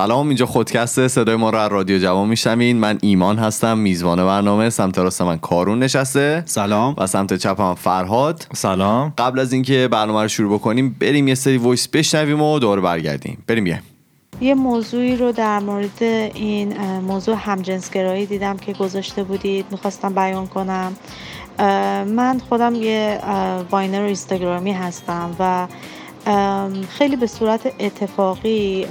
سلام اینجا خودکسته صدای ما رو از رادیو جوان میشنوین. من ایمان هستم میزبان برنامه. سمت راست من کارون نشسته. سلام. و سمت چپم فرهاد. سلام. قبل از اینکه برنامه رو شروع بکنیم بریم یه سری voice بشنویم و دوباره برگردیم. بریم یه یه موضوعی رو در مورد این موضوع همجنسگرایی دیدم که گذاشته بودید. می‌خواستم بیان کنم. من خودم یه Viner اینستاگرامی هستم و خیلی به صورت اتفاقی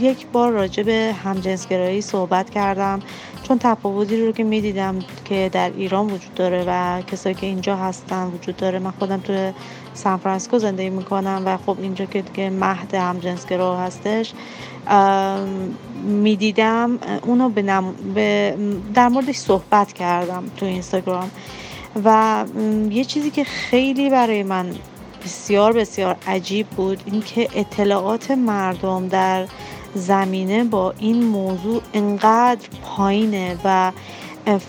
یک بار راجع به همجنسگرایی صحبت کردم. چون تفاوتی رو که می‌دیدم که در ایران وجود داره و کسایی که اینجا هستن وجود داره من خودم تو سان فرانسیسکو زندگی می‌کنم و خب اینجا که دیگه مهد همجنسگرا هستش می‌دیدم اونو به, نم... به در موردش صحبت کردم تو اینستاگرام. و یه چیزی که خیلی برای من بسیار بسیار عجیب بود اینکه اطلاعات مردم در زمینه با این موضوع انقدر پایینه و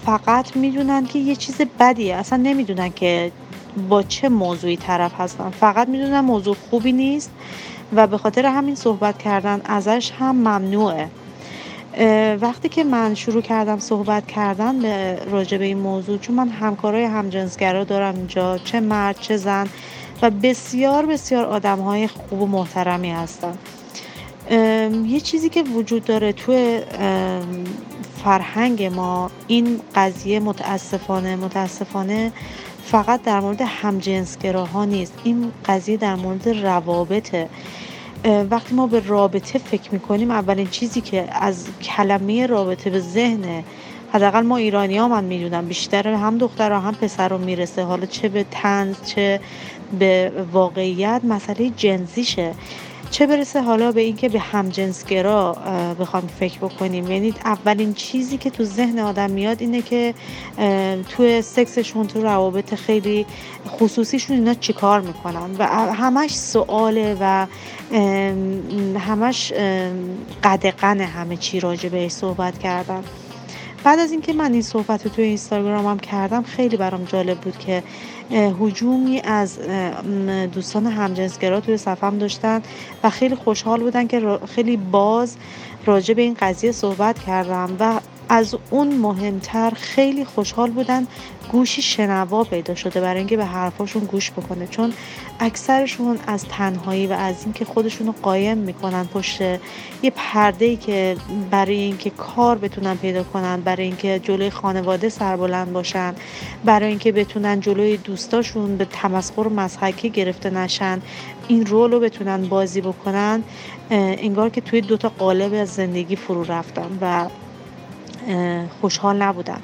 فقط می‌دونن که یه چیز بدیه. اصلا نمی‌دونن که با چه موضوعی طرف هستن. فقط می‌دونن موضوع خوبی نیست و به خاطر همین صحبت کردن ازش هم ممنوعه. وقتی که من شروع کردم صحبت کردن به راجع به این موضوع چون من همکارای همجنسگرا دارم اینجا چه مرد چه زن و بسیار بسیار آدم های خوب و محترمی هستن. یه چیزی که وجود داره توی فرهنگ ما این قضیه متاسفانه متاسفانه فقط در مورد همجنسگراها نیست. این قضیه در مورد روابطه. وقتی ما به رابطه فکر می‌کنیم اولین چیزی که از کلمه رابطه به ذهن حداقل ما ایرانی ها من می‌دونم بیشتر هم دختر هم پسر رو می‌رسه. حالا چه به تنز چه به واقعیت مسئله جنسیشه. چه برسه حالا به اینکه به همجنسگرا بخوام فکر بکنیم. یعنی اولین چیزی که تو ذهن آدم میاد اینه که تو سکسشون تو روابط خیلی خصوصیشون اینا چیکار می‌کنن؟ و همش سواله و همش قدقن همه چی راجع بهش صحبت کردن. بعد از اینکه من این صحبت رو توی اینستاگرامم کردم خیلی برام جالب بود که هجومی از دوستان همجنسگرا توی صفم داشتن و خیلی خوشحال بودن که خیلی باز راجع به این قضیه صحبت کردم و از اون مهمتر خیلی خوشحال بودن گوشی شنوا پیدا شده برای اینکه به حرفاشون گوش بکنه. چون اکثرشون از تنهایی و از اینکه خودشون رو قایم می‌کنن پشت یه پرده ای که برای اینکه کار بتونن پیدا کنن برای اینکه جلوی خانواده سربلند باشن برای اینکه بتونن جلوی دوستاشون به تمسخر و مسخرگی گرفته نشن این role رو بتونن بازی بکنن انگار که توی دوتا قالب از زندگی فرو رفتن و خوشحال نبودن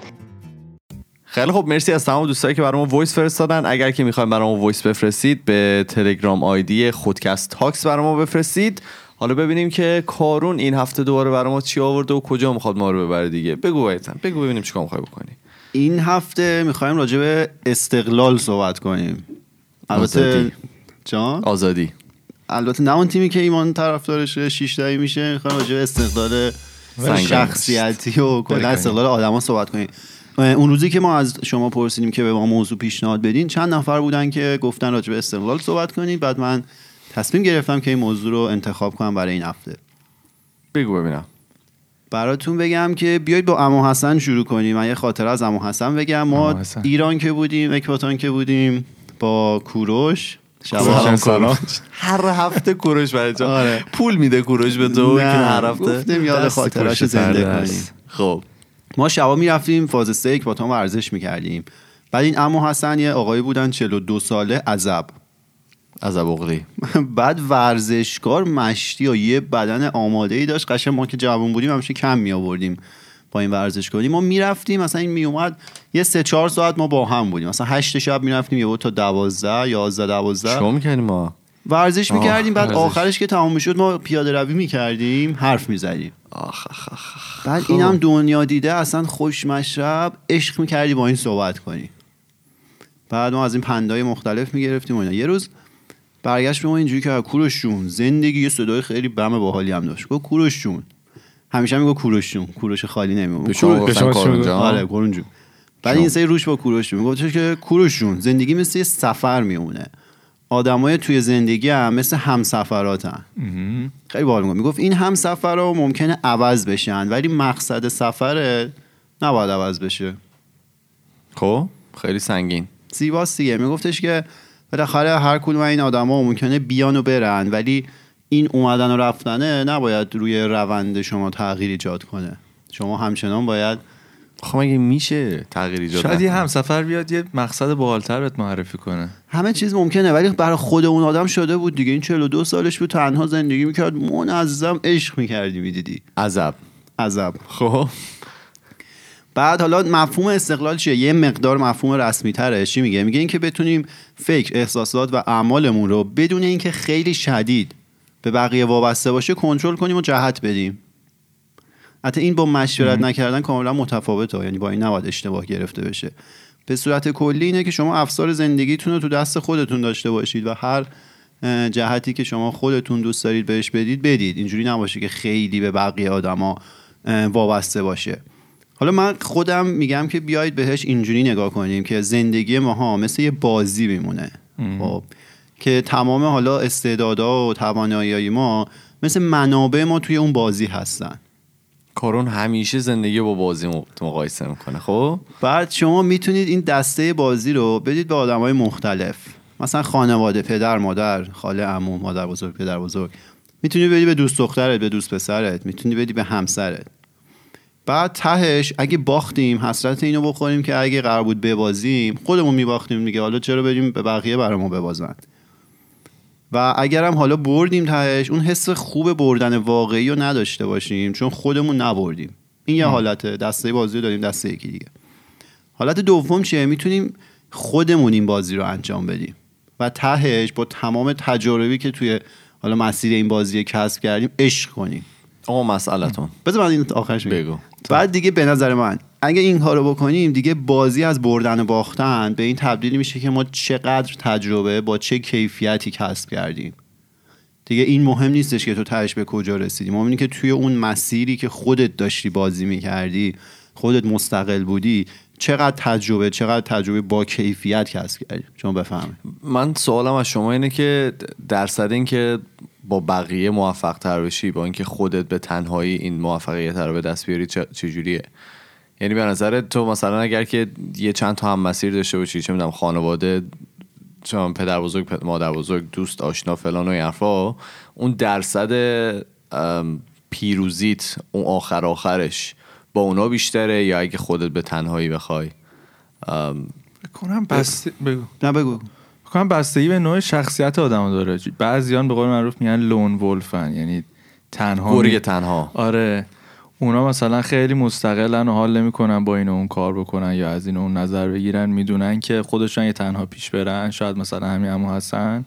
خیلی خب مرسی از تمام دوستایی که برای ما voice فرستادن. اگر که می‌خوایم برای ما voice بفرستید به تلگرام آیدی خودکست تاکس برای ما بفرستید. حالا ببینیم که کارون این هفته دوباره برای ما چی آورده و کجا می‌خواد ما رو ببره دیگه. بگو بایتن بگو ببینیم چیکار می‌خوای بکنی. این هفته می‌خوایم راجع به استقلال صحبت کنیم. البته جان؟ آزادی. البته نه اون تیمی که ایمان طرفدارشه شش تایی میشه می‌خوایم راجع به استقلال شخصیتی و کلا استقلال آدما صحبت کنیم اون روزی که ما از شما پرسیدیم که به ما موضوع پیشنهاد بدین چند نفر بودن که گفتن راجع به استقلال صحبت کنید بعد من تصمیم گرفتم که این موضوع رو انتخاب کنم برای این هفته. بگو ببینم. براتون بگم که بیاید با امو حسن شروع کنیم. من یه خاطره از امو حسن بگم. ما ایران که بودیم اکباتان که بودیم با کوروش. سلام هر هفته کوروش برای آره. پول میده کوروش به تو که هر هفته گفتیم یاد خاطرش زنده کنیم. خب. ما شبا می‌رفتیم فاز سه با تو ورزش می‌کردیم. بعد این امو حسن یه آقایی بودن 42 ساله عذب. عذب اغلی بعد ورزشکار مشتی و یه بدن آماده ای داشت. قشن ما که جوان بودیم همیشه کم می آوردیم با این ورزش کنیم. ما می‌رفتیم مثلا این میومد یه سه چهار ساعت ما با هم بودیم. مثلا هشت شب می‌رفتیم یه تا دوازده یازده دوازده. شما می‌کردیم ما؟ ورزش می‌کردیم. بعد آخرش که تمام می‌شد ما پیاده روی می‌کردیم حرف می‌زدیم. بعد خب. اینم دنیا دیده اصلا خوش مشرب عشق می‌کردی با این صحبت کنی. بعد ما از این پندای مختلف می‌گرفتیم اینا. یه روز برگشت به ما اینجوری که کوروش جون زندگی یه صدای خیلی بم باحالی هم داشت. گفت کوروش جون همیشه میگه کوروش جون. کوروش خالی نمیگه به شما آره بعد این سری روش با کوروش می‌گفت که کوروش جون زندگی مثل یه سفر میمونه. آدمای توی زندگی هم مثل همسفراتن. خیلی باحال می‌گفت این همسفرها ممکنه عوض بشن ولی مقصد سفر نباید عوض بشه. خب خیلی سنگین. زیباست دیگه. میگفتش که بالاخره هر کدوم این آدما ممکنه بیان و برن ولی این اومدن و رفتنه نباید روی روند شما تغییر ایجاد کنه. شما همچنان باید خب مگه میشه تغییر ایجاد شاید یه؟ همسفر بیاد یه مقصد بالتر بهت معرفی کنه. همه چیز ممکنه ولی برای خود اون آدم شده بود دیگه. این 42 سالش بود تنها زندگی می‌کرد. منظم عشق می‌کردی می‌دیدی. عذب. عذب. خب. بعد حالا مفهوم استقلال چیه؟ یه مقدار مفهوم رسمی تره چی میگه؟ میگه اینکه بتونیم فکر احساسات و اعمالمون رو بدون اینکه خیلی شدید به بقیه وابسته باشه کنترل کنیم و جهت بدیم. حتی این با مشورت نکردن کاملا متفاوته یعنی با این نباید اشتباه گرفته بشه. به صورت کلی اینه که شما افسار زندگیتون رو تو دست خودتون داشته باشید و هر جهتی که شما خودتون دوست دارید بهش بدید بدید. اینجوری نباشه که خیلی به بقیه آدما وابسته باشه. حالا من خودم میگم که بیایید بهش اینجوری نگاه کنیم که زندگی ماها مثل یه بازی میمونه. خب. که تمام حالا استعدادها و توانایی ما مثل منابع ما توی اون بازی هستن. کارون همیشه زندگی با بازی مقایسه می‌کنه خب؟ بعد شما می‌تونید این دسته بازی رو بدید به آدم های مختلف. مثلا خانواده پدر مادر خاله عمو مادر بزرگ پدر بزرگ. می‌تونی بدی به دوست دخترت به دوست پسرت. می‌تونی بدی به همسرت. بعد تهش اگه باختیم حسرت اینو بخوریم که اگه قرار بود ببازیم خودمون میباختیم دیگه. حالا چرا بدیم به بقیه برای ما ببازن؟ و اگرم حالا بردیم تهش اون حس خوب بردن واقعی رو نداشته باشیم چون خودمون نبردیم. این یه حالته دسته بازی رو داریم دسته یکی دیگه. حالت دوم چیه؟ می‌تونیم خودمون این بازی رو انجام بدیم. و تهش با تمام تجاربی که توی حالا مسیر این بازی کسب کردیم عشق کنیم. آقا مسئلتون. بذار من این آخرش. بگو. بعد دیگه به نظر من اگه این کارو بکنیم دیگه بازی از بردن و باختن به این تبدیل میشه که ما چقدر تجربه با چه کیفیتی کسب کردیم. دیگه این مهم نیستش که تو تهش به کجا رسیدی. مهم اینه که توی اون مسیری که خودت داشتی بازی می‌کردی خودت مستقل بودی چقدر تجربه چقدر تجربه با کیفیت کسب کردی شما بفهمید من سوالم از شما اینه که درصد این که با بقیه موفق تر بشی با اینکه خودت به تنهایی این موفقیت رو به دست بیاری چجوریه؟ یعنی به نظر تو مثلا اگر که یه چند تا هم مسیر داشته باشی چه می‌دونم خانواده چون پدر بزرگ پد- مادر بزرگ دوست آشنا فلان و این حرفا اون درصد پیروزیت اون آخر آخرش با اونا بیشتره یا اگه خودت به تنهایی بخوای؟ ام، فکر کنم بسته بگو. نه بگو. بستگی به نوع شخصیت آدم داره. بعضیان به قول معروف میگن لون ولفن یعنی تنها گرگ می- تنها. آره. اونا مثلا خیلی مستقلن و حال نمی‌کنن با این و اون کار بکنن یا از این و اون نظر بگیرن می‌دونن که خودشون یه تنها پیش برن. شاید مثلا همین همو هستن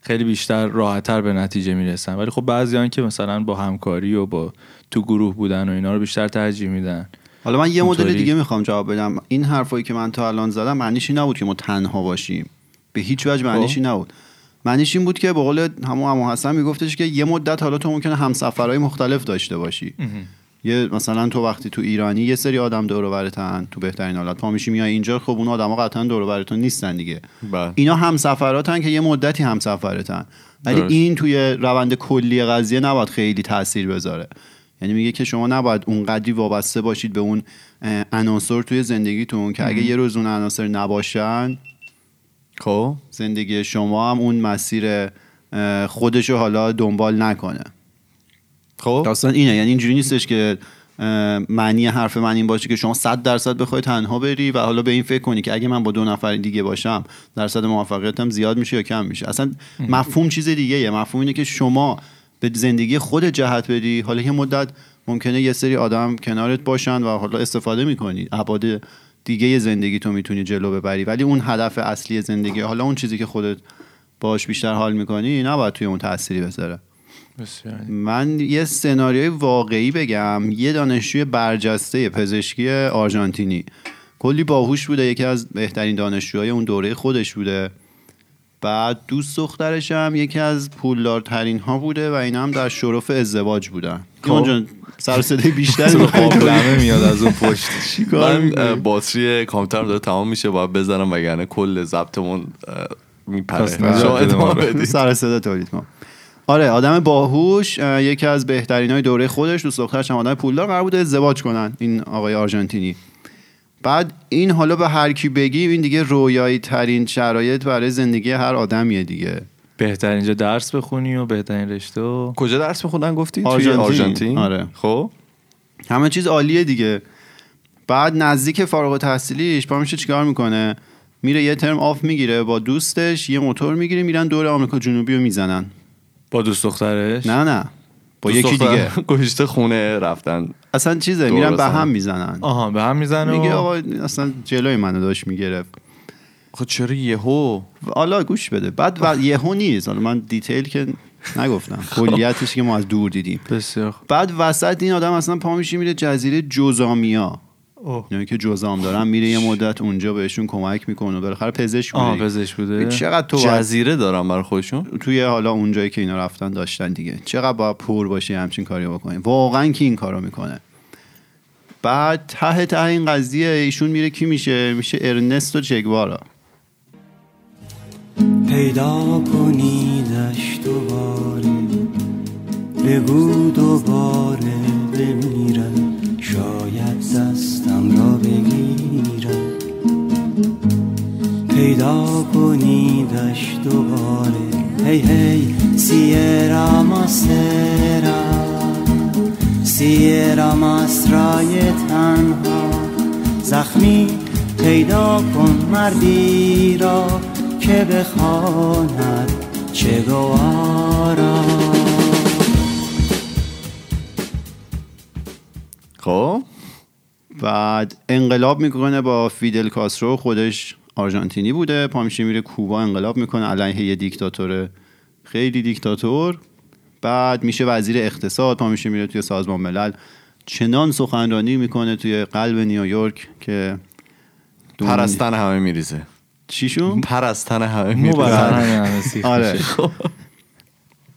خیلی بیشتر راحتتر به نتیجه می‌رسن. ولی خب بعضیان که مثلا با همکاری و با تو گروه بودن و اینا رو بیشتر ترجیح میدن. حالا من یه مدل. دیگه می‌خوام جواب بدم. این حرفایی که من تا الان زدم معنیش این نبود که ما تنها باشیم. به هیچ وجه معنیش این نبود. معنیش این بود که به قول همون امو حسن میگفتش که یه مدت حالا تو ممکنه همسفرهای مختلف داشته باشی. یه مثلا تو وقتی تو ایرانی یه سری آدم دور و تو بهترین حالت. پا میشی میای اینجا خب اون آدما قطعا دور و برتون نیستن دیگه. بله. اینا همسفراتن که یه مدتی همسفرتن. ولی درست. این توی روند کلی قضیه نباید خیلی تاثیر بذاره. یعنی میگه که شما نباید اونقدری وابسته باشید به اون عناصر توی زندگیتون که اگه یه روز اون عناصر نباشن خب. زندگی شما هم اون مسیر خودشو حالا دنبال نکنه. خب؟ داستان اینه. یعنی اینجوری نیستش که معنی حرف من این باشه که شما 100 درصد بخوای تنها بری و حالا به این فکر کنی که اگه من با دو نفر دیگه باشم درصد موفقیتم زیاد میشه یا کم میشه. اصلا مفهوم چیز دیگه یه مفهوم اینه که شما به زندگی خود جهت بدی حالا یه مدت ممکنه یه سری آدم کنارت باشن و حالا استفاده می‌کنی. ابعاد دیگه زندگی تو می‌تونی جلو ببری. ولی اون هدف اصلی زندگی حالا اون چیزی که خودت باش بیشتر حال می‌کنی نباید توی اون تأثیری بذاره. بسیار من یه سناریوی واقعی بگم. یه دانشجوی برجسته پزشکی آرژانتینی. کلی باهوش بوده. یکی از بهترین دانشجوهای اون دوره خودش بوده. بعد دوست دخترش هم یکی از پولدارترین ها بوده و اینا هم در شرف ازدواج بودن. ایمان جان سر صدای تو- قابلمه میاد از اون پشت. چیکار من باتری کامپیوترم داره تمام میشه. باید بزنم وگرنه کل ضبطمون میپره. شما ما ادامه. بدید. سر صدا تولید کن آره آدم باهوش اه، یکی از بهترین های دوره خودش دوست دخترش هم آدم پولدار قرار بود ازدواج کنن این آقای آرژانتینی. بعد این حالا به هر کی بگی این دیگه رویایی ترین شرایط برای زندگی هر آدمیه دیگه. بهتر اینجا درس بخونی و بهترین رشته و کجا درس میخوندن گفتی؟ توی آرژانتین. آرژانتین؟ آره. خب. همه چیز عالیه دیگه. بعد نزدیک فارغ التحصیلیش پا میشه چیکار می‌کنه؟ میره یه ترم آف می‌گیره با دوستش یه موتور می‌گیره میرن دور آمریکا جنوبی رو می‌زنن. با دوست دخترش؟ نه نه. با یکی دیگه. گوشته خونه رفتن. اصلا چیزه میرن به. هم می‌زنن. آها به هم می‌زنه میگه آقا اصلا جلوی منو داشت می‌گرفت. خب چرا یهو؟ حالا گوش بده. بعد و یهو نیست. حالا من دیتیل که نگفتم. کلیتش که ما از دور دیدیم. بسیار. بعد وسط این آدم اصلا پا میشه میره جزیره جوزامیا. یعنی که جزام دارن میره یه مدت اونجا بهشون کمک می‌کنه بالاخره پزشک آه بوده پزشک بوده؟ چقدر تو جزیره دارن برای خودشون؟ توی حالا اونجایی که اینا رفتن داشتن دیگه. چقدر باید پر باشی همچین کاری بکنی. واقعا کی این کارو می‌کنه؟ بعد ته ته این قضیه ایشون میره کی میشه؟ میشه ارنستو چگوارا پیدا کنیدش دوباره. بگو دوباره بمیرم. شاید دستم را بگیرم. پیدا کنیدش دوباره. هی هی سیرا ماسرا. سیرا ماسرای تنها. زخمی پیدا کن مردی را که بخواند چه گوارا. خب؟ بعد انقلاب می‌کنه با فیدل کاسترو خودش آرژانتینی بوده. پا میشه میره کوبا انقلاب می‌کنه. علیه یه دیکتاتور خیلی دیکتاتور. بعد میشه وزیر اقتصاد. پا میشه میره توی سازمان ملل. چنان سخنرانی می‌کنه توی قلب نیویورک که پرستن همه میریزه. چیشون پرستن همه میریزه. آره. میشه.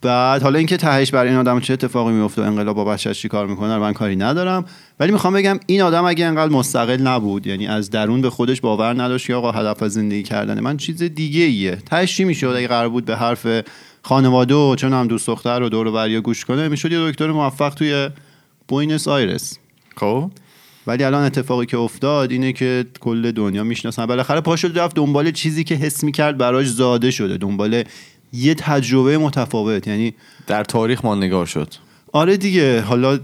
بعد حالا اینکه تهش برای این آدم چه اتفاقی میفته و انقلاب با بچه‌اش چی کار می‌کنه رو من کاری ندارم. ولی می‌خوام بگم این آدم اگه انقدر مستقل نبود یعنی از درون به خودش باور نداشت که آقا هدف از زندگی کردن من چیز دیگه ایه تهش چی می‌شد؟ اگه قرار بود به حرف خانواده و چون هم دوست دختر و دور و بریا گوش کنه می‌شد یه دکتر موفق توی بوینس آیرس. خب. ولی الان اتفاقی که افتاد اینه که کل دنیا می‌شناسن بالاخره پا شد رفت دنبال چیزی که حس می‌کرد براش زاده شده. دنبال یه تجربه متفاوت یعنی در تاریخ ماندگار شد آره دیگه حالا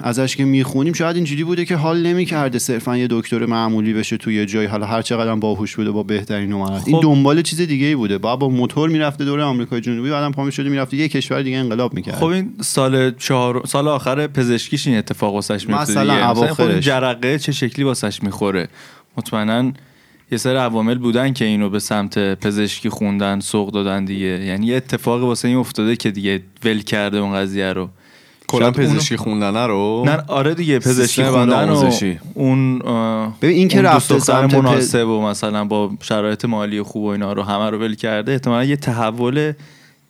ازش که می‌خونیم شاید اینجوری بوده که حال نمی‌کرده صرفا یه دکتر معمولی بشه توی یه جای حالا هر چقدر باهوش بوده با بهترین نمرات این خب. دنبال چیز دیگه ای بوده با با موتور می‌رفته دور آمریکای جنوبی بعدم پا می‌شده می‌رفته یه کشور دیگه انقلاب می‌کرد خب این سال چهار سال آخر پزشکیش این اتفاق واسش میفته مثلا دیگه. مثلا خب این اواخرش. جرقه چه شکلی واسش می‌خوره مطمئنا یه سری عوامل بودن که اینو به سمت پزشکی خوندن سوق دادن دیگه. یعنی یه اتفاقی واسه این افتاده که دیگه ول کرده اون قضیه رو. کلا پزشکی خوندنه رو؟ نه آره دیگه پزشکی خوندن و. اون ببین این که رفته سمت پز- مناسب و مثلا با شرایط مالی خوب و اینا رو همه رو ول کرده احتمالا یه تحول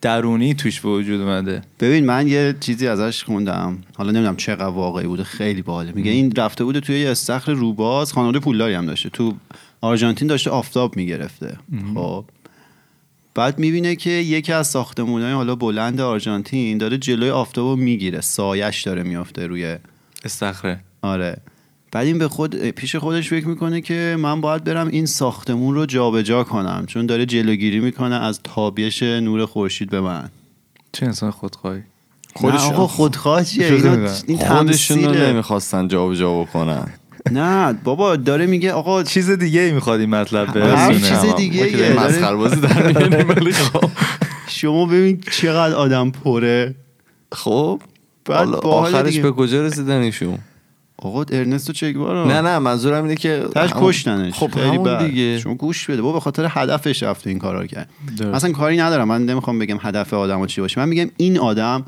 درونی توش به وجود اومده. ببین من یه چیزی ازش خوندم. حالا نمی‌دونم چقدر واقعی بوده خیلی باحاله. میگه این رفته بوده توی یه استخر روباز خانواده پولداری هم داشته. تو آرژانتین داشته آفتاب می‌گرفته. خب. بعد می‌بینه که یکی از ساختمونهای حالا بلند آرژانتین داره جلوی آفتاب رو می‌گیره. سایش داره میافته روی استخره. آره. بعد این به خود پیش خودش فکر می‌کنه که من باید برم این ساختمون رو جابجا کنم چون داره جلوگیری می‌کنه از تابش نور خورشید به من. چه انسان خودخواهی؟ خودش آقا خودخواه چیه. این خودشون رو نمی‌خواستن جابجا بکنن. نه بابا داره میگه آقا چیز دیگه ای می‌خواد این مطلب برسونه. چیز. دیگه مسخره بازی در ولی خب. شما ببین چقدر آدم پره. خب بعد آخرش. به کجا رسیدن ایشون؟ آقا ارنستو چگوارا نه نه منظورم اینه که تاش همون- کشتنش. خب خیلی همون. دیگه. شما گوش بده. بابا به خاطر هدفش رفته این کارا رو کرد. مثلا کاری ندارم. من نمی‌خوام بگم هدف آدم چی باشه. من میگم این آدم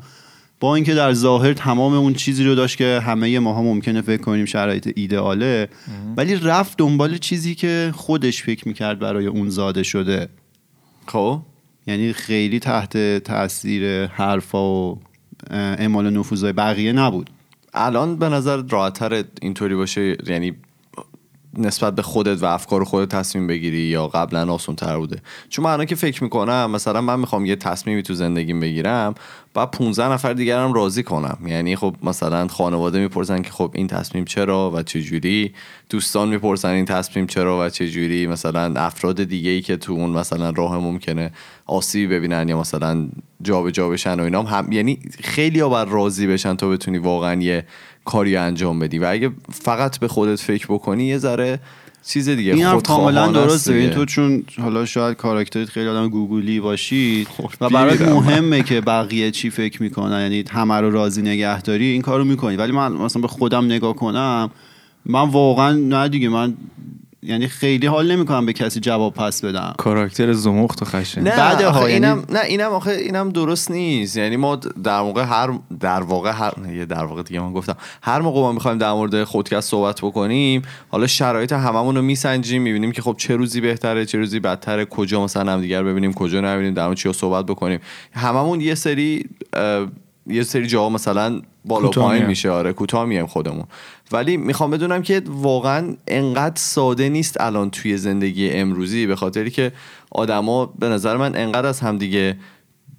با اینکه در ظاهر تمام اون چیزی رو داشت که همه ماها ممکنه فکر کنیم شرایط ایدئاله ولی رفت دنبال چیزی که خودش فکر می‌کرد برای اون زاده شده. خب؟ یعنی خیلی تحت تاثیر حرفا و اعمال نفوذهای بقیه نبود. الان به نظر راحتتر اینطوری باشه یعنی نسبت به خودت و افکار خودت تصمیم بگیری یا قبلا آسان تر بوده. چون من که فکر می‌کنم مثلا من می‌خوام یه تصمیمی تو زندگیم بگیرم بعد 15 نفر دیگرم راضی کنم. یعنی خب مثلا خانواده می‌پرسن که خب این تصمیم چرا و چه جوری دوستان می‌پرسن این تصمیم چرا و چه جوری مثلا افراد دیگه ای که تو اون مثلا راه ممکنه آسیبی ببینن یا مثلا جابجا جا بشن و اینا هم یعنی خیلی بر راضی بشن تا بتونی واقعا یه کاری انجام بدی و اگه فقط به خودت فکر بکنی یه ذره چیز دیگه این هم کاملا درسته. این تو چون حالا شاید کاراکترت خیلی آدم گوگلی باشید خب، و برات مهمه که بقیه چی فکر می‌کنن. یعنی همه رو راضی نگهداری این کارو می‌کنی. ولی من مثلا به خودم نگاه کنم من واقعا نه دیگه من یعنی خیلی حال نمی‌کنم به کسی جواب پس بدم. کاراکتر زمخت و خشن. نه بعد آخه یعنی اینم نه اینم آخه اینم درست نیست. یعنی ما در موقع هر در واقع هر یه در واقع دیگه من گفتم. هر موقع ما می‌خوایم در مورد خودکست صحبت بکنیم حالا شرایط هممون رو میسنجیم می‌بینیم که خب چه روزی بهتره چه روزی بدتره کجا مثلا هم دیگر ببینیم کجا نبینیم در مورد چی صحبت بکنیم. هممون یه سری یه سری جاها مثلا بالا پایین میشه آره کوتاه میایم خودمون. ولی می‌خوام بدونم که واقعا انقدر ساده نیست الان توی زندگی امروزی به خاطری که آدما به نظر من انقدر از همدیگه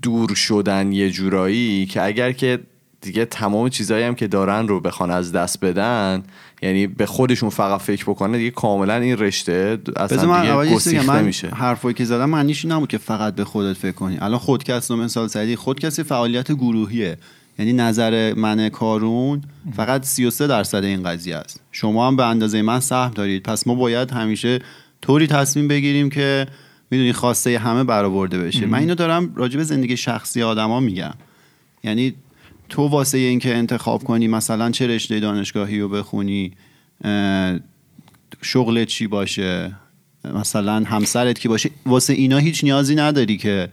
دور شدن یه جورایی که اگر که دیگه تمام چیزایی هم که دارن رو بخوان از دست بدن یعنی به خودشون فقط فکر بکنه دیگه کاملا این رشته اصلا دیگه گسیخته میشه حرفایی که زدم معنیش نبود که فقط به خودت فکر کنی. الان خودکست و مثال زدی خودکست فعالیت گروهیه. یعنی نظر من کارون فقط 33 درصد این قضیه است. شما هم به اندازه من سهم دارید. پس ما باید همیشه طوری تصمیم بگیریم که می‌دونی خواسته همه برآورده بشه. من اینو دارم راجع به زندگی شخصی آدما میگم. یعنی تو واسه اینکه انتخاب کنی مثلا چه رشته دانشگاهی رو بخونی شغلت چی باشه؟ مثلا همسرت کی باشه؟ واسه اینا هیچ نیازی نداری که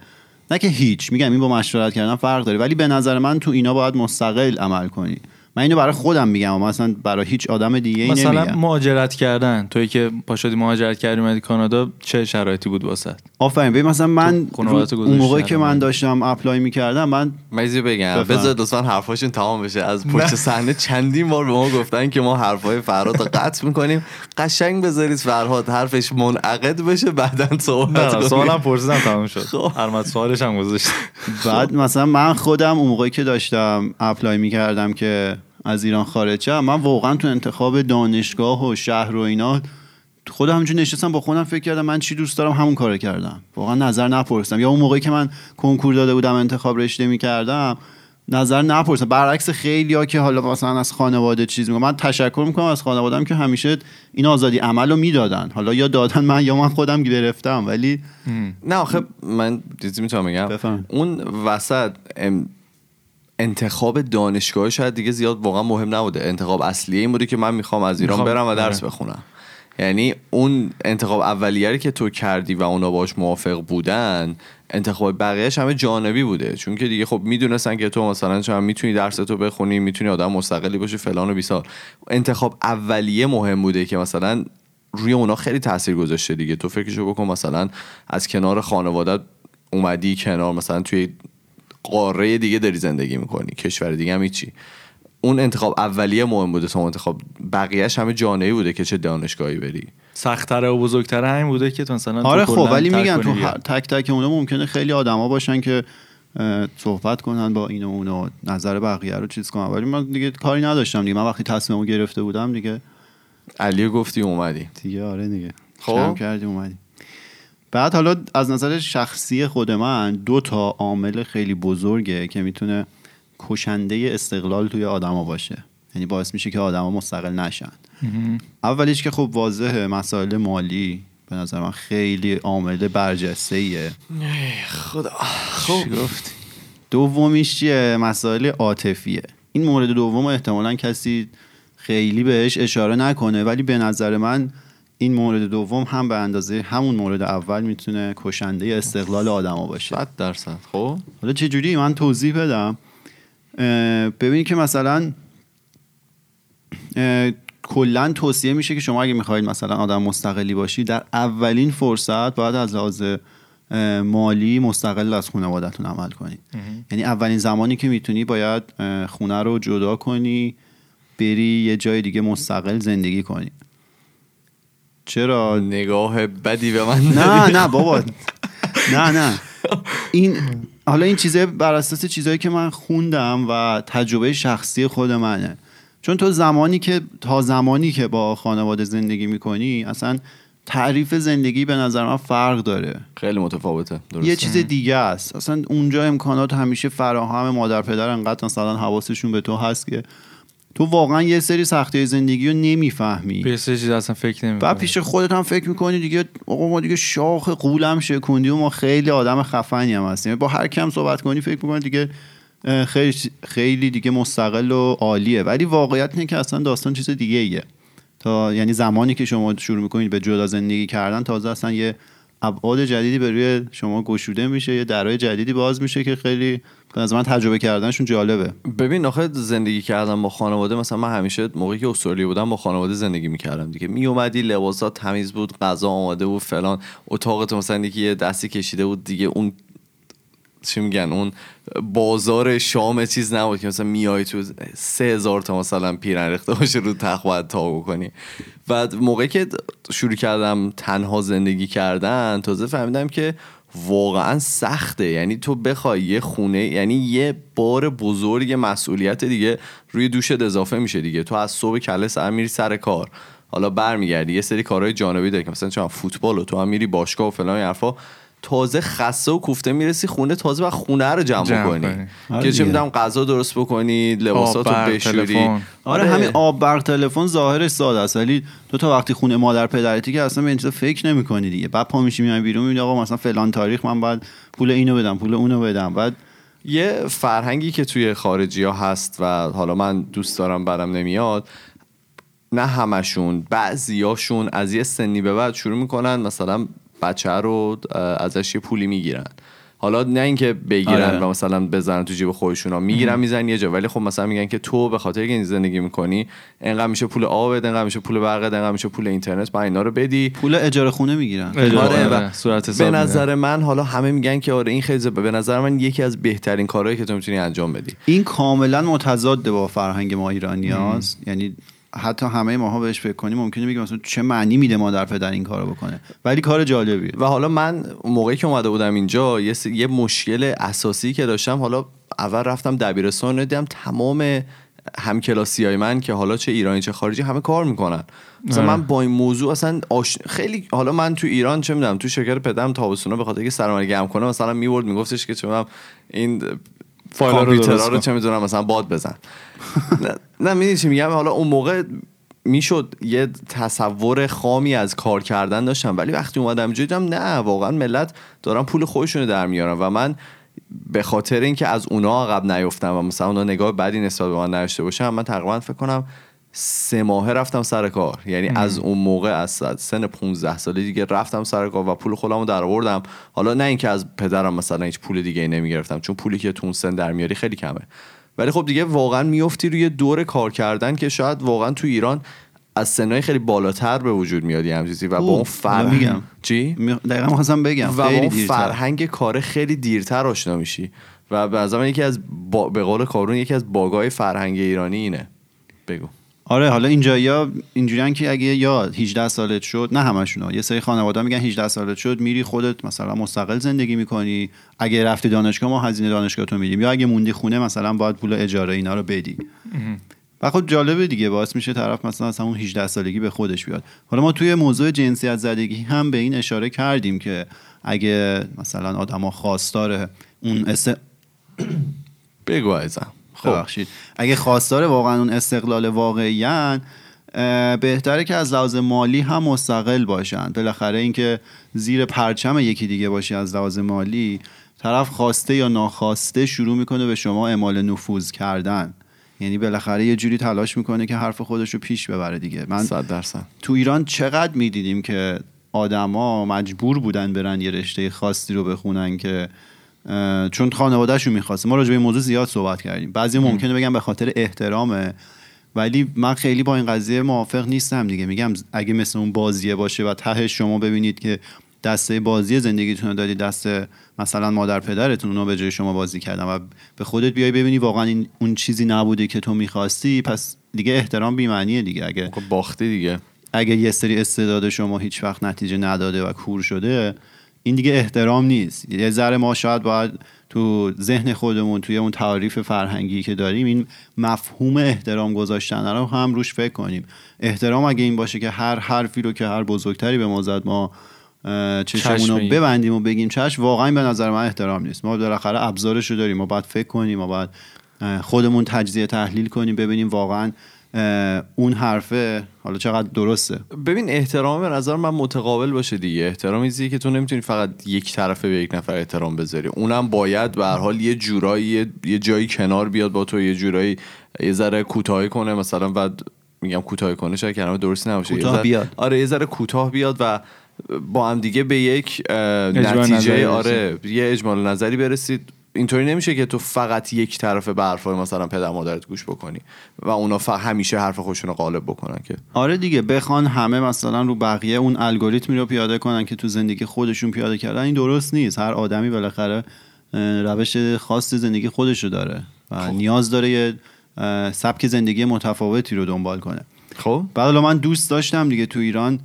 نه که هیچ میگم این با مشورت کردن فرق داره ولی به نظر من تو اینا باید مستقل عمل کنی. من اینو برای خودم میگم اما مثلا برای هیچ آدم دیگه ای مثلا مهاجرت کردن. تویی که پاشدی مهاجرت کردی اومدی کانادا چه شرایطی بود واسه؟ آفرین ببین مثلا من اون موقعی که من داشتم apply می‌کردم من مزی بگم. بذار لطفا حرفاشون تمام بشه. از پشت صحنه چندین بار به ما گفتن که ما حرفای فرهاد رو قطع می‌کنیم. قشنگ بذارید فرهاد حرفش منعقد بشه بعدا صحبت کنیم. سوالم پرسیدم تمام شد. خب. هر سوالش هم گذاشت. بعد مثلا من خودم اون موقعی که داشتم apply می‌کردم که از ایران خارج شدم من واقعا تو انتخاب دانشگاه و شهر و اینا خودم همینجوری نشستم با خودم فکر کردم من چی دوست دارم همون کارو کردم. واقعا نظر نپرسیدم. یا اون موقعی که من کنکور داده بودم انتخاب رشته می‌کردم نظر نپرسیدم. برعکس خیلی ها که حالا مثلا از خانواده چیز میگم من تشکر می‌کنم از خانوادم که همیشه این آزادی عمل رو می‌دادن. حالا یا دادن من یا من خودم گرفتم ولی نه آخه من چیزی می‌تونم بگم. اون وسط انتخاب دانشگاه شاید دیگه زیاد واقعا مهم نبوده. انتخاب اصلی این بوده که من می‌خوام از ایران برم و درس آره. بخونم. یعنی اون انتخاب اولیه که تو کردی و اونا باش موافق بودن انتخاب بقیهش همه جانبی بوده. چون که دیگه خب می‌دونستن که تو مثلا چون می‌تونی درس تو بخونی می‌تونی آدم مستقلی باشی فلان و بیسار. انتخاب اولیه مهم بوده که مثلا روی اونا خیلی تاثیر گذاشته دیگه. تو فکرشو بکن مثلا از کنار خانواده اومدی کنار مثلا توی قاره دیگه داری زندگی می‌کنی کشور دیگه هم هیچی. اون انتخاب اولیه مهم بوده تا انتخاب. بقیهش همه جانبی بوده که چه دانشگاهی بری. سختره و بزرگتره همین بوده که تو مثلا آره خب ولی میگن تو تک تک اونا ممکنه خیلی آدما باشن که صحبت کنن با این و اون و نظر بقیه رو چیز کنن. ولی من دیگه کاری نداشتم دیگه. من وقتی تصمیمو گرفته بودم دیگه علی گفتی اومدی. دیگه آره دیگه. خب. کردی اومدی. بعد حالا از نظر شخصی خود من دو تا عامل خیلی بزرگه که می‌تونه کشنده استقلال توی آدما باشه. یعنی باعث میشه که آدما مستقل نشن. اولیش که خب واضحه مسائل مالی به نظر من خیلی عامل برجسته ایه خدا. خب. گفت دومیش چیه؟ مسائل عاطفیه. این مورد دوم احتمالا کسی خیلی بهش اشاره نکنه ولی به نظر من این مورد دوم هم به اندازه همون مورد اول می‌تونه کشنده استقلال آدما باشه. 100 درصد. خب؟ حالا چه جوری من توضیح بدم؟ ببینید که مثلا کلا توصیه میشه که شما اگه می‌خواید مثلا آدم مستقلی باشی در اولین فرصت باید از لحاظ مالی مستقل از خانوادتون عمل کنید یعنی اولین زمانی که می‌تونی باید خونه رو جدا کنی بری یه جای دیگه مستقل زندگی کنی. چرا نگاه بدی به من نه نه بابا. نه نه. این حالا این چیزه بر اساس چیزهایی که من خوندم و تجربه شخصی خود منه. چون تو زمانی که تا زمانی که با خانواده زندگی می‌کنی اصلا تعریف زندگی به نظر من فرق داره. خیلی متفاوته درسته. یه چیز دیگه است. اصلا اونجا امکانات همیشه فراهم مادر پدر انقدر مثلا حواسشون به تو هست که تو واقعا یه سری سختی زندگی رو نمی‌فهمی. به سری چیز اصلا فکر نمی و پیش خودت هم فکر می‌کنی دیگه آقا ما دیگه شاخ قولم شکوندی و ما خیلی آدم خفنی هم هستیم. با هر کم صحبت کنی فکر می‌کنی دیگه خیلی خیلی دیگه مستقل و عالیه. ولی واقعیت اینه که اصلا داستان چیز دیگه ایه تا یعنی زمانی که شما شروع می‌کنید به جدا زندگی کردن تازه اصلا یه ابعاد جدیدی به روی شما گشوده میشه یه درای جدیدی باز میشه که خیلی از من تجربه کردنشون جالبه. ببین آخه زندگی کردن با خانواده مثلا من همیشه موقعی که استرالیا بودم با خانواده زندگی می‌کردم دیگه. می اومدی لباسات تمیز بود غذا آماده بود فلان. اتاقت مثلا یه دستی کشیده بود دیگه. اون چی میگن اون بازار شام چیز نبود که مثلا میای تو سه هزار تا مثلا پیرن ریخته باشه رو تخت باید تا بکنی. و موقعی که شروع کردم تنها زندگی کردن تازه فهمیدم که واقعا سخته. یعنی تو بخوای یه خونه یعنی یه بار بزرگ مسئولیت دیگه روی دوشت اضافه میشه دیگه. تو از صبح کله سر میری سر کار. حالا برمیگردی یه سری کارهای جانبی داری که مثلا چون فوتبال و تو هم میری باشگاه و فلان حرفا. تازه خسته و کوفته می‌رسی خونه تازه و خونه رو جمع, جمع کنی. آره که چه دیگه. می‌دونم غذا درست بکنی لباسات آب رو بر بشوری تلفن. آره همین آب بر تلفن ظاهرش ساده است ولی تو تا وقتی خونه مادر پدرتی که اصلا به این چیزا فکر نمی‌کنی دیگه بعد پا میشی میای بیرون می‌بینی آقا مثلا فلان تاریخ من باید پول اینو بدم پول اونو بدم بعد یه فرهنگی که توی خارجی ها هست و حالا من دوست دارم برم نمیاد نه همشون بعضیاشون از یه سنی به بعد شروع می‌کنن مثلا بچه رو ازش یه پولی می‌گیرن. حالا نه اینکه بگیرن آره. و مثلا بزنن تو جیب خودشون ها می‌گیرن می‌زنن یه جا. ولی خب مثلا میگن که تو به خاطر که این زندگی می‌کنی انقدر میشه پول آبت انقدر میشه پول برقت انقدر میشه پول اینترنت با اینا رو بدی. پول اجاره خونه می‌گیرن. آره آره و و صورت به. نظر من حالا همه میگن که آره این خیلی به نظر من یکی از بهترین کارهایی که تو می‌تونی انجام بدی. این کاملا متضاد با فرهنگ ما ایرانی هست. یعنی حتی همه ماها بهش فکر کنیم ممکنه بگیم مثلا چه معنی میده مادر پدر این کارو بکنه. ولی کار جالبیه. و حالا من موقعی که اومده بودم اینجا یه, س- یه مشکل اساسی که داشتم حالا اول رفتم دبیرستان دیدم تمام همکلاسی های من که حالا چه ایرانی چه خارجی همه کار می‌کنن. مثلا. من با این موضوع اصلا آش... خیلی حالا من تو ایران چه می‌دونم تو شرکت پدرم تابستونا به خاطر که سرمایه گرم کنه مثلا میورد میگفتش که چه می‌دونم این کامپیوترها رو. چه می‌دونم مثلا باد بزن نه- نه می‌دونی چی میگم حالا اون موقع می‌شد یه تصور خامی از کار کردن داشتم ولی وقتی اومدم اینجا دیدم نه واقعا ملت دارن پول خودشونو در میارن و من به خاطر اینکه از اونا عقب نیفتم و مثلا اونا نگاه بدی نسبت به من نداشته باشم من تقریبا فکر کنم سه ماهه رفتم سر کار. یعنی از اون موقع از سن 15 ساله دیگه رفتم سر کار و پول خودمو در آوردم. حالا نه اینکه از پدرم مثلا هیچ پول دیگه نمی‌گرفتم چون پولی که تو اون سن در میاری خیلی کمه. ولی خب دیگه واقعا میفتی روی دور کار کردن که شاید واقعا تو ایران از سنهای خیلی بالاتر به وجود میاد یه چیزی و با. اون فرهنگ میگم. چی؟ دقیقا می‌خواستم بگم. و اون فرهنگ کار خیلی دیرتر آشنا میشی. و به یکی از با... به قول کارون یکی از باگای فرهنگ ایرانی اینه. بگو. آره حالا اینجا یا اینجوریان که اگه یا 18 سالت شد نه همشون یه سری خانواده میگن 18 سالت شد میری خودت مثلا مستقل زندگی می‌کنی. اگه رفتی دانشگاه ما هزینه دانشگاه تو میدیم. یا اگه موندی خونه مثلا باید پول اجاره اینا رو بدی. و خب جالبه دیگه باعث میشه طرف مثلا از همون 18 سالگی به خودش بیاد. حالا ما توی موضوع جنسیت زدگی هم به این اشاره کردیم که اگه مثلا آدما خواستار اون است... بگو ازم خب. ببخشید. اگه خواستار واقعا اون استقلال واقعیان بهتره که از لحاظ مالی هم مستقل باشن. بالاخره اینکه زیر پرچم یکی دیگه باشی از لحاظ مالی طرف خواسته یا ناخواسته شروع می‌کنه به شما اعمال نفوذ کردن. یعنی بالاخره یه جوری تلاش می‌کنه که حرف خودش رو پیش ببره دیگه. من صد درصد. تو ایران چقدر می‌دیدیم که آدما مجبور بودن برن یه رشته خاصی رو بخونن که چون خانوادهشون می‌خواست ما راجع به این موضوع زیاد صحبت کردیم. بعضی ممکنه بگم به خاطر احترامه. ولی من خیلی با این قضیه موافق نیستم دیگه. میگم اگه مثل اون بازیه باشه و تهش شما ببینید که دسته بازی زندگیتون رو دادی دست مثلا مادر پدرتون رو به جای شما بازی کردن و به خودت بیای ببینی واقعا این اون چیزی نبوده که تو می‌خواستی پس دیگه احترام بی‌معنیه دیگه. اگه خب باختی دیگه. اگه یه سری استعداد شما هیچ وقت نتیجه نداده و کور شده این دیگه احترام نیست. یه ذره ما شاید باید تو ذهن خودمون توی اون تعریف فرهنگی که داریم این مفهوم احترام گذاشتن رو هم روش فکر کنیم. احترام اگه این باشه که هر حرفی رو که هر بزرگتری به ما زد ما چشمون رو ببندیم و بگیم چشم واقعا به نظر من احترام نیست. ما بالاخره ابزارش رو داریم. ما باید فکر کنیم ما باید خودمون تجزیه تحلیل کنیم ببینیم واقعا اون حرفه حالا چقدر درسته؟ ببین احترام به نظر من متقابل باشه دیگه. احترام ایزی که تو نمی‌تونی فقط یک طرفه به یک نفر احترام بذاری. اونم باید به هر حال یه جورایی یه جایی کنار بیاد با تو یه جورایی یه ذره کوتاهی کنه. مثلا بعد میگم کوتاه کنه شاید کلمه درستی نباشه. کوتاه بیاد. آره یه ذره کوتاه بیاد و با هم دیگه به یک نتیجه آره یه اجمال نظری برسید. اینطوری نمیشه که تو فقط یک طرف به حرفای مثلا پدر مادرت گوش بکنی و اونا فقط همیشه حرف خودشون رو غالب بکنن که. آره دیگه بخوان همه مثلا رو بقیه اون الگوریتمی رو پیاده کنن که تو زندگی خودشون پیاده کردن این درست نیست. هر آدمی بالاخره روش خاص زندگی خودشو داره و خب. نیاز داره یه سبک زندگی متفاوتی رو دنبال کنه. خب. بعد من دوست داشتم دیگه تو ایران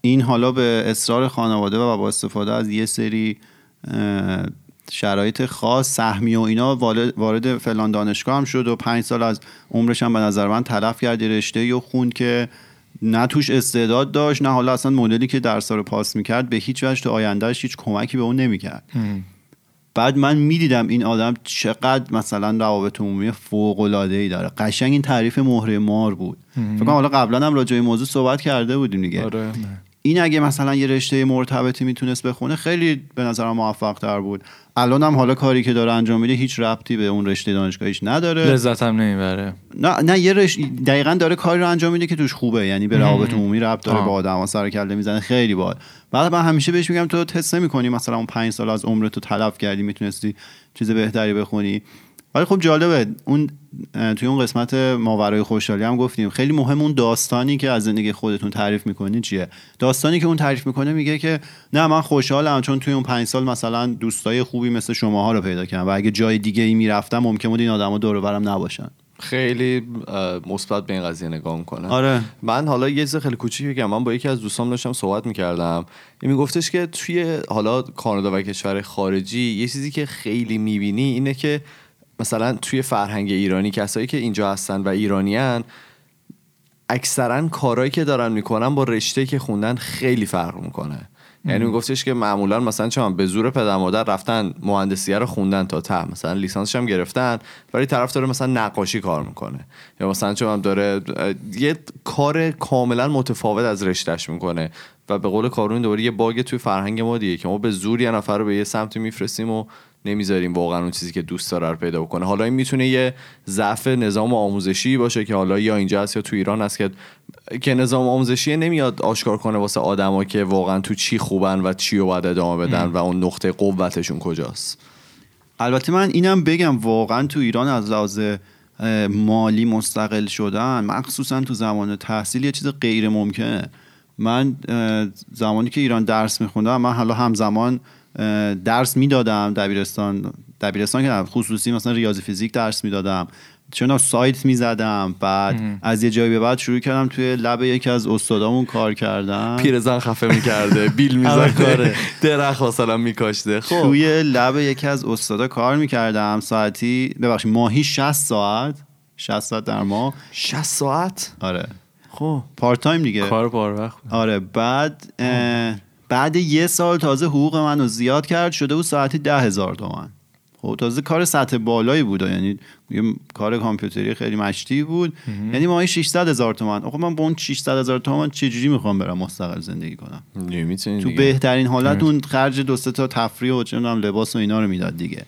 این حالا به اصرار خانواده و با استفاده از یه سری شرایط خاص سهمی و اینا وارد فلان دانشگاه هم شد و پنج سال از عمرش هم به نظر من تلف کرد رشته و خوند که نه توش استعداد داشت نه حالا اصلا مدلی که درس رو پاس می‌کرد به هیچ وجه تو آیندهش هیچ کمکی به اون نمی‌کرد. بعد من می‌دیدم این آدم چقدر مثلا روابط عمومی فوق العاده ای داره. قشنگ این تعریف مهره مار بود. فکر کنم حالا قبلا هم راجع موضوع صحبت کرده بودیم دیگه. آره. این اگه مثلا یه رشته مرتبطی می‌تونست بخونه خیلی به نظرم موفق تر بود. الان هم حالا کاری که داره انجام میده هیچ ربطی به اون رشته دانشگاهیش نداره. لذت هم نمی‌بره. نه نه یه رش... دقیقا داره کاری رو انجام میده که توش خوبه. یعنی به روابط عمومی ربط داره با آدم سر کله می‌زنه خیلی باحال. بعد من همیشه بهش میگم تو تست نمی‌کنی مثلا اون پنج سال از عمرت رو تلف کردی می‌تونستی چیز بهتری بخونی. ولی خب جالبه اون توی اون قسمت ماورای خوشحالی هم گفتیم خیلی مهم اون داستانی که از زندگی خودتون تعریف می‌کنی چیه؟ داستانی که اون تعریف می‌کنه میگه که نه من خوشحالم چون توی اون پنج سال مثلا دوستای خوبی مثل شماها رو پیدا کردم و اگه جای دیگه ای می‌رفتم ممکن بود این آدما دور برم نباشن. خیلی مثبت به این قضیه نگاه می‌کنه. آره. من حالا یه چیز خیلی کوچیک بگم. من با یکی از دوستام داشتم صحبت می‌کردم. این میگفتش که توی حالا کانادا و کشور خارجی یه چیزی که خیلی می‌بینی اینه که مثلا توی فرهنگ ایرانی کسایی که اینجا هستن و ایرانیان اکثرا کارهایی که دارن می‌کنن با رشته که خوندن خیلی فرق می‌کنه. یعنی میگفتش که معمولا مثلا چون به زور پدر مادر رفتن مهندسیه رو خوندن تا ته مثلا لیسانسش هم گرفتن ولی طرف داره مثلا نقاشی کار می‌کنه. یا مثلا چون داره یه کار کاملا متفاوت از رشتهش می‌کنه. و به قول کارون دوباره یه باگ توی فرهنگ ما دیگه که ما به زور یه نفر رو به یه سمتی میفرستیم و نمی‌ذاریم واقعا اون چیزی که دوست داره رو پیدا بکنه. حالا این می‌تونه یه ضعف نظام آموزشی باشه که حالا یا اینجا هست یا تو ایران هست که که نظام آموزشی نمیاد آشکار کنه واسه آدما که واقعا تو چی خوبن و چی رو باید ادامه بدن و اون نقطه قوتشون کجاست. البته من اینم بگم واقعا تو ایران از لحاظ مالی مستقل شدن مخصوصا تو زمان تحصیل یه چیز غیر ممکنه من زمانی که ایران درس میخوندم من حالا همزمان درس می‌دادم دبیرستان دبیرستان که خصوصی مثلا ریاضی فیزیک درس می‌دادم. چون سایت می‌زدم بعد از یه جایی به بعد شروع کردم توی لب یکی از استادامون کار کردم پیرزن خفه می‌کرده بیل می‌زده درخت مثلا میکاشته. خب. توی لب یکی از استادا کار می‌کردم. ساعتی ببخشید ماهی 60 ساعت. 60 ساعت در ماه. 60 ساعت؟ آره. خب. پارت تایم دیگه. کار بار وقت. آره بعد بعد یه سال تازه حقوق منو زیاد کرد شده بود ساعتی ده هزار تومن خب تازه کار سطح بالایی بود یعنی یه کار کامپیوتری خیلی مشتی بود. یعنی ماهی 600 هزار تومن آقا من با اون 600 هزار تومن چجوری می‌خوام برم مستقل زندگی کنم؟ تو بهترین حالت اون خرج دو تا تفریح و چه لباس و اینا رو می‌داد دیگه.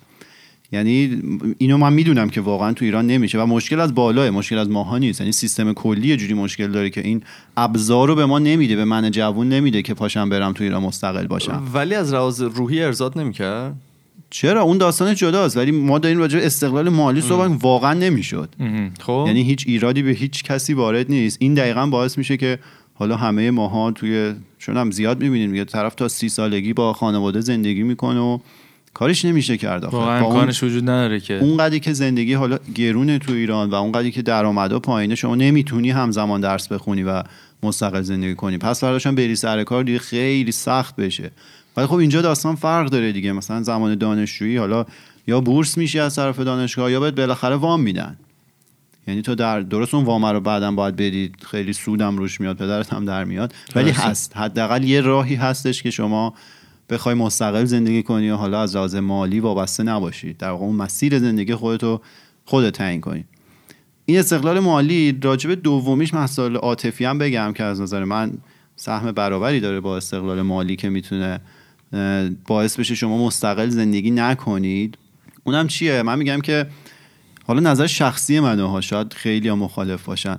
یعنی اینو من می‌دونم که واقعا تو ایران نمیشه و مشکل از بالاه مشکل از ماها نیست. یعنی سیستم کلی یه جوری مشکل داره که این ابزار رو به ما نمیده به من جوون نمیده که پاشم برم تو ایران مستقل باشم. ولی از لحاظ روحی ارزاد نمی‌کرد؟ چرا؟ اون داستان جداست. ولی ما داریم راجع استقلال مالی صحبت واقعا نمی‌شد. خب. یعنی هیچ ایرادی به هیچ کسی وارد نیست. این دقیقا باعث میشه که حالا همه ماها توی چون هم زیاد می‌بینیم یه طرف تا سی سالگی با خانواده زندگی می‌کنه و کارش نمیشه کرد آخه. امکانش وجود نداره که. اون قدی که زندگی حالا گرونه تو ایران و اون قدی که درآمدا پایینه شما نمی‌تونی همزمان درس بخونی و مستقل زندگی کنی. پس فرداش هم بری سر کار دیگه خیلی سخت بشه. ولی خب اینجا داستان فرق داره دیگه. مثلا زمان دانشجویی حالا یا بورس میشی از طرف دانشگاه یا بهت بالاخره وام میدن. یعنی تو در درست اون وام رو بعدم باید بدید خیلی سودم روش میاد پدرت هم در میاد. ولی هست. حداقل یه راهی هستش که شما بخوای مستقل زندگی کنی و حالا از لحاظ مالی وابسته نباشی. در واقع اون مسیر زندگی خودتو خودت تعیین کنی. این استقلال مالی راجب دومیش مسائل عاطفی هم بگم که از نظر من سهم برابری داره با استقلال مالی که می‌تونه باعث بشه شما مستقل زندگی نکنید. اونم چیه؟ من میگم که حالا نظر شخصی منه ها شاید خیلی ها مخالف باشن.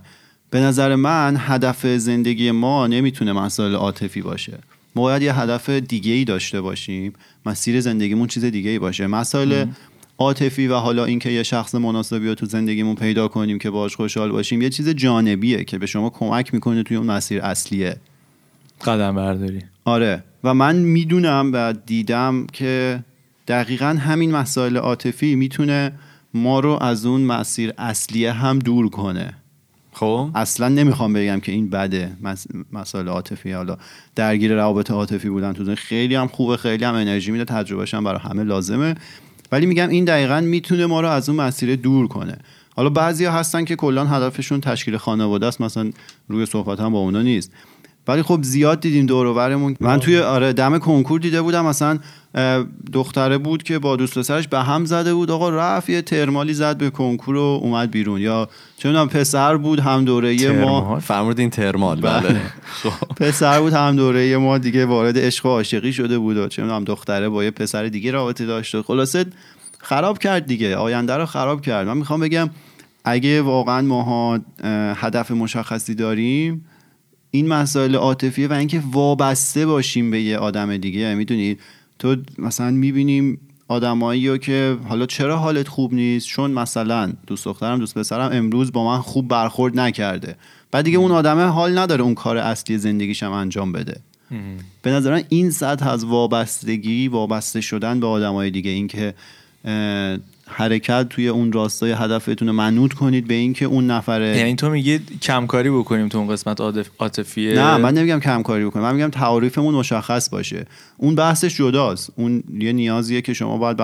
به نظر من هدف زندگی ما نمی‌تونه مسائل عاطفی باشه. ما باید یه هدف دیگه ای داشته باشیم. مسیر زندگیمون چیز دیگه ای باشه. مسائل عاطفی و حالا اینکه یه شخص مناسبی رو تو زندگیمون پیدا کنیم که باش خوشحال باشیم یه چیز جانبیه که به شما کمک می‌کنه توی اون مسیر اصلیه. قدم برداری. آره. و من می‌دونم و دیدم که دقیقا همین مسائل عاطفی می‌تونه ما رو از اون مسیر اصلیه هم دور کنه. خب؟ اصلا نمی‌خوام بگم که این بده مسائل عاطفی. حالا درگیر روابط عاطفی بودن تو خیلی هم خوبه خیلی هم انرژی میده تجربهش هم برای همه لازمه. ولی میگم این دقیقا می‌تونه ما رو از اون مسیر دور کنه. حالا بعضیا هستن که کلا هدفشون تشکیل خانواده است مثلا روی صحبت هم با اونا نیست. ولی خب زیاد دیدیم دور من توی آره دم کنکور دیده بودم. مثلا دختره بود که با دوست پسرش به هم زده بود. آقا رفت یه ترمالی زد به کنکور و اومد بیرون. یا چه پسر بود هم دوره ما فرمود ترمال. بله, بله. پسر بود هم دوره ما دیگه وارد عشق و عاشقی شده بود و چه دختره با یه پسر دیگه رابطه داشته خلاصه خراب کرد دیگه. آینده رو خراب کرد. من می‌خوام بگم اگه واقعا ماها هدف مشخصی داریم این مسائل عاطفیه و اینکه وابسته باشیم به یه آدم دیگه. می‌دونید تو مثلا می‌بینیم آدمایی رو که حالا چرا حالت خوب نیست؟ چون مثلا دوست دخترم دوست پسرم امروز با من خوب برخورد نکرده. بعد دیگه اون آدمه حال نداره اون کار اصلی زندگیشم انجام بده. به نظرم این سطح از وابستگی وابسته شدن به آدمای دیگه اینکه حرکت توی اون راستای هدفتون رو منوط کنید به اینکه اون نفره یعنی تو میگی کمکاری بکنیم تو اون قسمت عاطفیه؟ نه من نمیگم کمکاری بکنیم. من میگم تعاریفمون مشخص باشه. اون بحثش جداست. اون یه نیازیه که شما باید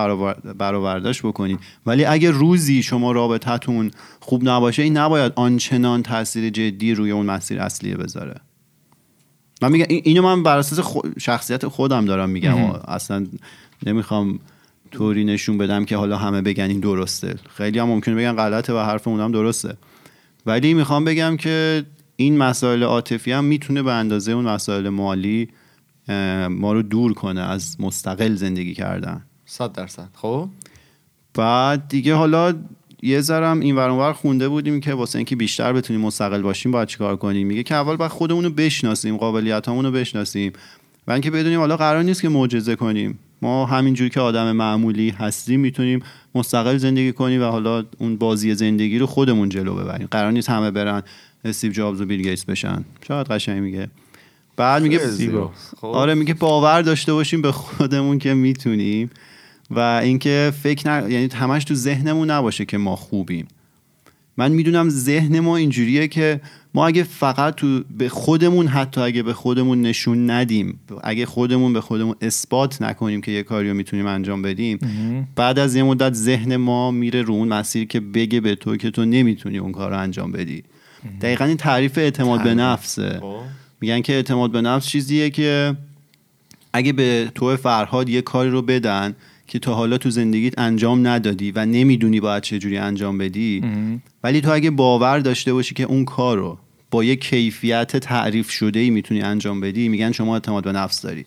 برآوردش بکنید. ولی اگه روزی شما رابطتون خوب نباشه این نباید آنچنان تاثیر جدی روی اون مسیر اصلیه بذاره. من میگم اینو من بر اساس شخصیت خودم دارم میگم. اصلا نمی‌خوام طوری نشون بدم که حالا همه بگن این درسته. خیلی هم ممکنه بگن غلطه و حرف اونم درسته. ولی می‌خوام بگم که این مسائل عاطفی هم می‌تونه به اندازه اون مسائل مالی ما رو دور کنه از مستقل زندگی کردن. صد درصد. خب؟ بعد دیگه حالا یه ذرم این ور خونده بودیم که واسه اینکه بیشتر بتونیم مستقل باشیم باید چیکار کنیم؟ میگه که اول باید خودمون رو بشناسیم قابلیتامون رو بشناسیم. و اینکه بدونیم حالا قرار نیست که معجزه کنیم. ما همینجور که آدم معمولی هستیم می‌تونیم مستقل زندگی کنیم و حالا اون بازی زندگی رو خودمون جلو ببریم. قرار نیست همه برن استیو جابز و بیل گیتس بشن. شاید قشنگ میگه. بعد میگه خب. آره میگه باور داشته باشیم به خودمون که می‌تونیم. و اینکه فکر ن... یعنی همش تو ذهنمون نباشه که ما خوبیم. من می‌دونم ذهن ما اینجوریه که ما اگه فقط تو به خودمون حتی اگه به خودمون نشون ندیم اگه خودمون به خودمون اثبات نکنیم که یه کاری رو می‌تونیم انجام بدیم بعد از یه مدت ذهن ما میره رو اون مسیر که بگه به تو که تو نمی‌تونی اون کار رو انجام بدی. دقیقا این تعریف اعتماد به نفسه. خب. میگن که اعتماد به نفس چیزیه که اگه به تو فرهاد یه کاری رو بدن که تا حالا تو زندگیت انجام ندادی و نمی‌دونی باید چجوری انجام بدی ولی تو اگه باور داشته باشی که اون کار رو با یه کیفیت تعریف شده ای می‌تونی انجام بدی میگن شما اعتماد به نفس داری.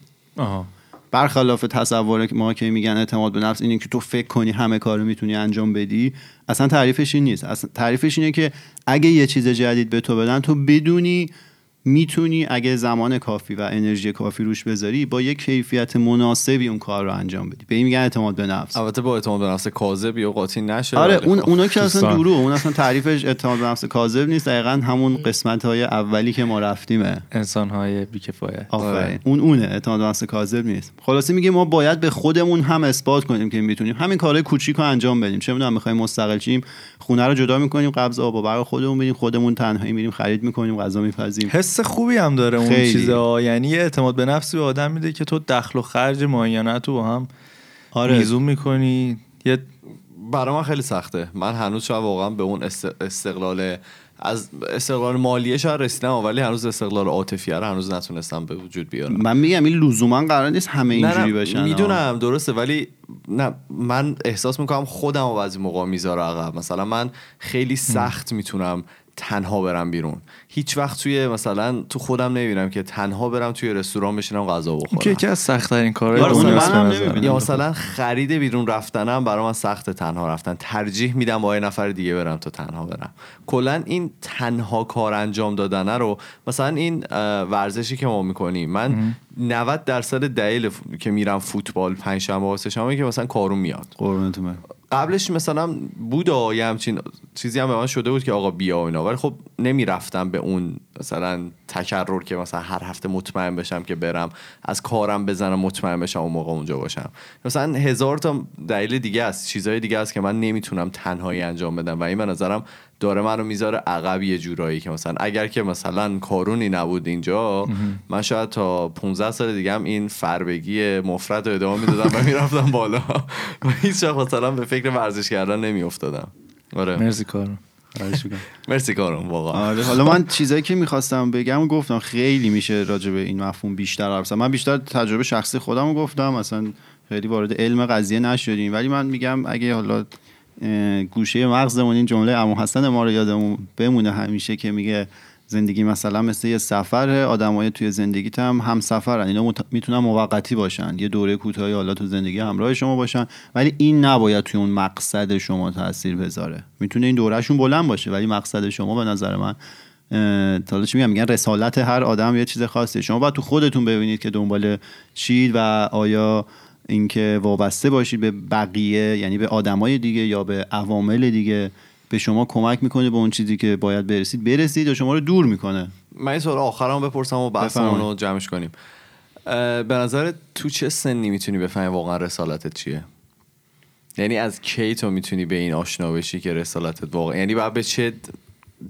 برخلاف تصور ما که میگن اعتماد به نفس اینه که تو فکر کنی همه کار رو می‌تونی انجام بدی اصلا تعریفش این نیست. اصلا تعریفش اینه که اگه یه چیز جدید به تو بدن تو بدونی می‌تونی اگه زمان کافی و انرژی کافی روش بذاری با یه کیفیت مناسبی اون کار رو انجام بدی. به این میگن اعتماد به نفس. البته با اعتماد به نفس کاذب یا قاطی نشه آره اون خب. اونا که اصلا درو اون اصلا تعریفش اعتماد به نفس کاذب نیست دقیقا همون قسمت های اولی که ما رفتیمه. انسان های بیکفایت آره. اون اونه اعتماد به نفس کاذب نیست. خلاصه میگه ما باید به خودمون هم اثبات کنیم که می‌تونیم. همین کارهای کوچیک رو انجام بدیم. چه می‌دونم می‌خوایم مستقل شیم خونه رو جدا می‌کنیم قبض آب و برق خودمون میریم خودمون تنهایی میریم خرید می‌کنیم غذا میپزیم. حس خوبی هم داره اون خیلی. چیزا یعنی یه اعتماد به نفسی به آدم میده که تو دخل و خرج معینت رو با هم آره. میزون می‌کنی. یه برای من خیلی سخته. من هنوز شاید واقعا به اون است- استقلال از استقلال مالیه شاید رسیدم ولی هنوز استقلال عاطفیه رو هنوز نتونستم به وجود بیارم. من میگم این لزوما قرار نیست همه اینجوری بشن. می‌دونم درسته ولی نه من احساس می‌کنم خودم رو بعضی موقع می‌ذاره عقب. مثلا من خیلی سخت می‌تونم تنها برم بیرون هیچ وقت توی مثلا تو خودم نمی‌بینم که تنها برم توی رستوران بشینم غذا که بخورم یکی از کارهای نظر نمی‌بینم. من. یا مثلا خرید بیرون رفتنم برای من سخت تنها رفتن ترجیح میدم با یه نفر دیگه برم تا تنها برم کلا این تنها کار انجام دادنه رو مثلا این ورزشی که ما می‌کنیم من 90 درصد دلیل که میرم فوتبال پنج شنبه و سه شنبه که مثلا کارون میاد قربونتون. قبلش مثلا بود یه همچین چیزی هم به من شده بود که آقا بیا و اینا. ولی خب نمی‌رفتم به اون مثلا تکرر که مثلا هر هفته مطمئن بشم که برم از کارم بزنم مطمئن بشم اون موقع اونجا باشم. مثلا هزار تا دلیل دیگه است چیزهای دیگه است که من نمی‌تونم تنهایی انجام بدم و این به نظرم داره منو می‌ذاره عقب یه جورایی که مثلا اگر که مثلا کارونی نبود اینجا من شاید تا 15 سال دیگه هم این فربگی مفرد رو ادامه می‌دادم و می‌رفتم بالا. و هیچ مثلا به فکر ورزش کردن نمیافتادم. آره مرسی کارم. مرسی کارم واقعا آره حالا من چیزایی که می‌خواستم بگم گفتم خیلی میشه راجع به این مفهوم بیشتر حرف. من بیشتر تجربه شخصی خودم رو گفتم مثلا خیلی وارد علم قضیه نشدیم ولی من میگم اگه حالا گوشه مغزمون این جمله امو حسن ما رو یادمون بمونه همیشه که میگه زندگی مثلا مثل یه سفر آدمای توی زندگیت هم هم سفرن اینا مت- می‌تونن موقتی باشن. یه دوره کوتاهی حالا تو زندگی همراه شما باشن ولی این نباید توی اون مقصد شما تاثیر بذاره. می‌تونه این دورهشون بلند باشه ولی مقصد شما به نظر من حالا چی میگم میگن رسالت هر آدم یه چیز خاصه شما باید تو خودتون ببینید که دنبال چید و آیا اینکه وابسته باشید به بقیه یعنی به آدمای دیگه یا به عوامل دیگه. به شما کمک می‌کنه به اون چیزی که باید برسید. برسید و شما رو دور می‌کنه. من این سوال آخرم بپرسم و بحثمون رو. جمعش کنیم. به نظر تو چه سنی می‌تونی بفهمی واقعا رسالتت چیه؟ یعنی از کی تو می‌تونی به این آشنا بشی که رسالتت واقعا یعنی باید به چه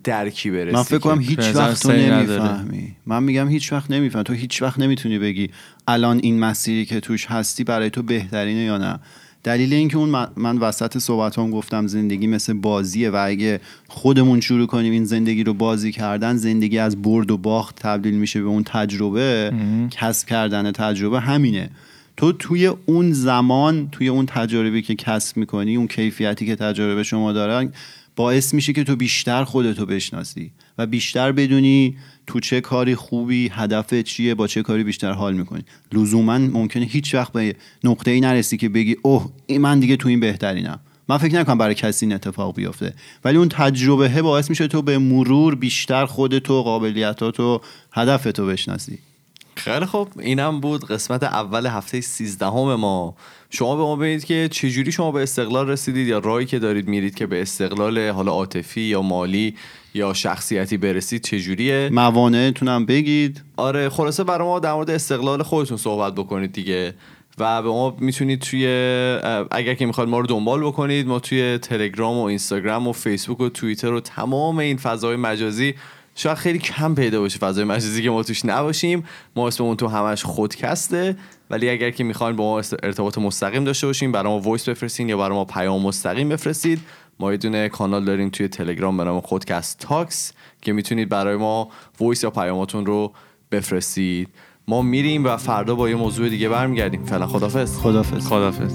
درکی برسی من فکر کنم هیچ وقت تو. نمی‌فهمی. من میگم هیچ وقت نمی‌فهمی. تو هیچ وقت نمی‌تونی بگی الان این مسیری که توش هستی برای تو بهترینه یا نه. دلیل اینکه اون من- وسط صحبت هم گفتم زندگی مثل بازیه و اگه خودمون شروع کنیم این زندگی رو بازی کردن زندگی از برد و باخت تبدیل میشه به اون تجربه. کسب کردن تجربه همینه. تو توی اون زمان توی اون تجربی که کسب می‌کنی اون کیفیتی که تجربه شما دارن باعث میشه که تو بیشتر خودتو بشناسی و بیشتر بدونی تو چه کاری خوبی هدف چیه با چه کاری بیشتر حال می‌کنی. لزوما ممکنه هیچ وقت به نقطه ای نرسی که بگی اوه من دیگه تو این بهترینم. من فکر نکنم برای کسی این اتفاق بیفته. ولی اون تجربه باعث میشه تو به مرور بیشتر خودتو قابلیتاتو هدفتو بشناسی. خیلی خوب. اینم بود قسمت اول هفته سیزدهم ما. شما به ما بگید که چجوری شما به استقلال رسیدید یا راهی که دارید میرید که به استقلال حالا عاطفی یا مالی یا شخصیتی برسید چجوریه؟ موانعتونم بگید. آره خلاصه برای ما در مورد استقلال خودتون صحبت بکنید دیگه. و به ما می‌تونید توی اگر که می‌خواید ما رو دنبال بکنید ما توی تلگرام و اینستاگرام و فیسبوک و توییتر و تمام این فضای مجازی شاید خیلی کم پیدا باشه فضای مجازی که ما توش نباشیم. ما اسممون تو همش خودکسته. ولی اگر که می‌خواین با ما ارتباط مستقیم داشته باشیم برای ما وایس بفرستین یا برای ما پیام مستقیم بفرستید ما یه دونه کانال داریم توی تلگرام به نام خودکست تاکس که می‌تونید برای ما voice یا پیاماتون رو بفرستید. ما میریم و فردا با یه موضوع دیگه برمیگردیم. فعلا خدافظ خدافظ خدافظ